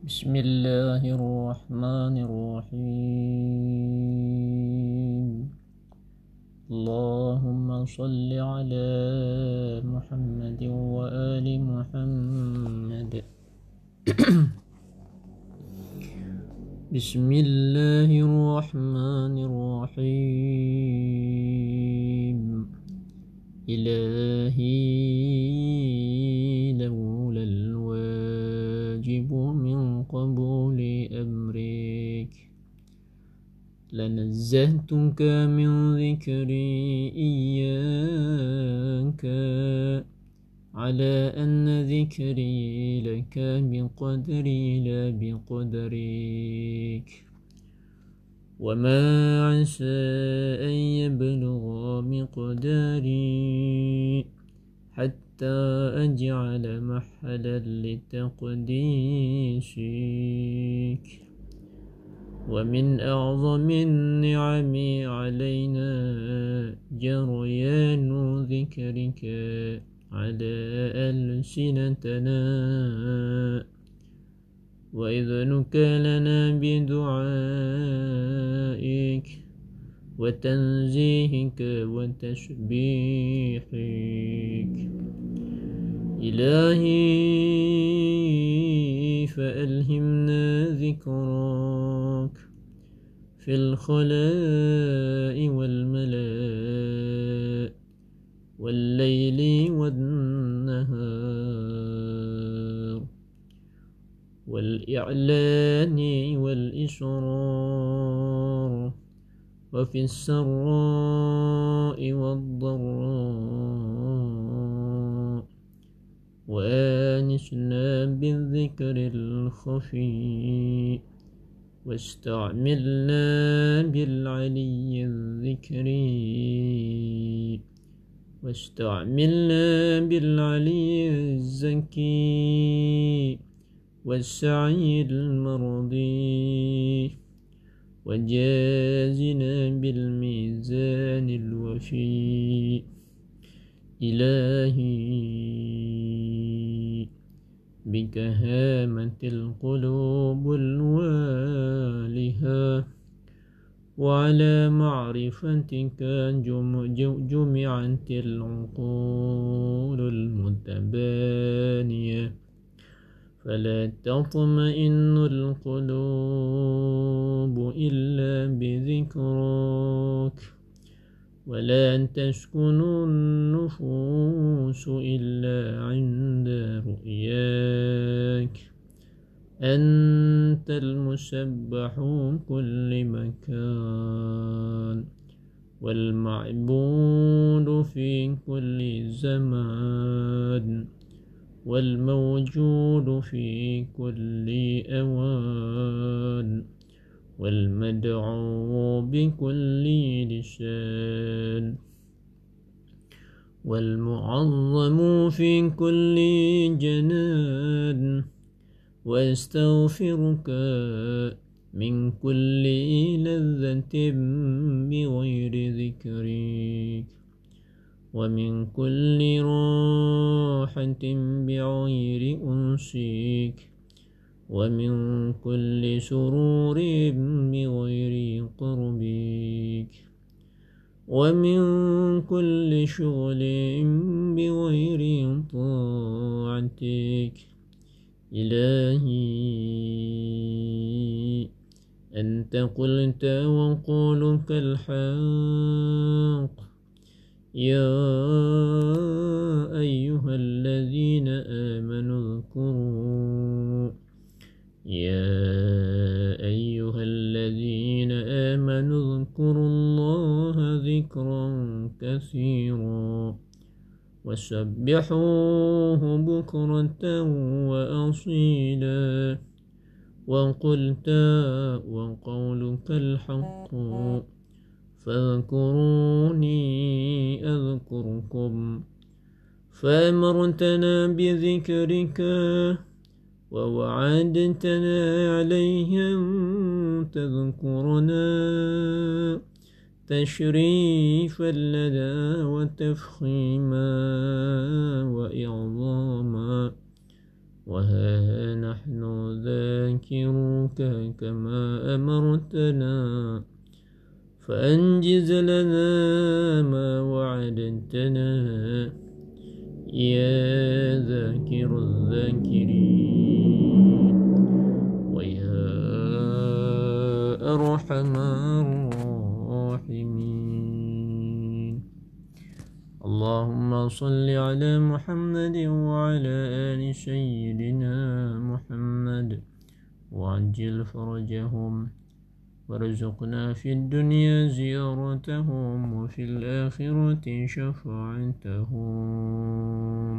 بسم الله الرحمن الرحيم. اللهم صل على محمد وآل محمد. بسم الله الرحمن الرحيم. إلهي لولا الواجب قبول أمرك. لنزهتك من ذكري إياك على أن ذكري لك بقدري لا بقدرك. وما عسى أن يبلغ مقداري حتى أجعل محلا لتقديسك ومن أعظم النعم علينا جريان ذكرك على ألسنتنا. وإذنك لنا بدعائك وتنزيهك وتسبيحك إلهي فألهمنا ذكرك في الخلاء والملاء والليل والنهار والإعلان والإسرار وفي السراء والضراء. وآنسنا بالذكر الخفي واستعملنا بالعلي الذكري واستعملنا بالعلي الزكي والسعي المرضي وجازنا بالميزان الوفي. إلهي بك هامت القلوب الوالهة وعلى معرفتك جمعت العقول المتبانية. فلا تطمئن القلوب إلا بذكرك ولا تسكن النفوس إلا عند رؤياك. أنت المسبح كل مكان والمعبود في كل زمان والموجود في كل أوان. والمدعو بكل لسان. والمعظم في كل جنان. واستغفرك من كل لذة بغير ذكرك. ومن كل راحة بغير أنسك. ومن كل سرور بغير قربك. ومن كل شغل بغير طاعتك. إلهي أنت قلت وقولك الحق. يا أيها الذين آمنوا اذكروا يا أيها الذين آمنوا اذكروا الله ذكرا كثيرا وسبحوه بكرة وأصيلا وقلت وقولك الحق فاذكروني أذكركم فأمرتنا بذكرك ووعدتنا عليهم تذكرنا تشريفا لنا وتفخيما وإعظاما. وها نحن نستودعك كما أمرتنا. فأنجز لنا ما وعدتنا. يا ذاكر الذاكرين. ويا أرحم الراحمين. اللهم صل على محمد وعلى آل سيدنا محمد. وعجل فرجهم. وارزقنا في الدنيا زيارتهم وفي الآخرة شفاعتهم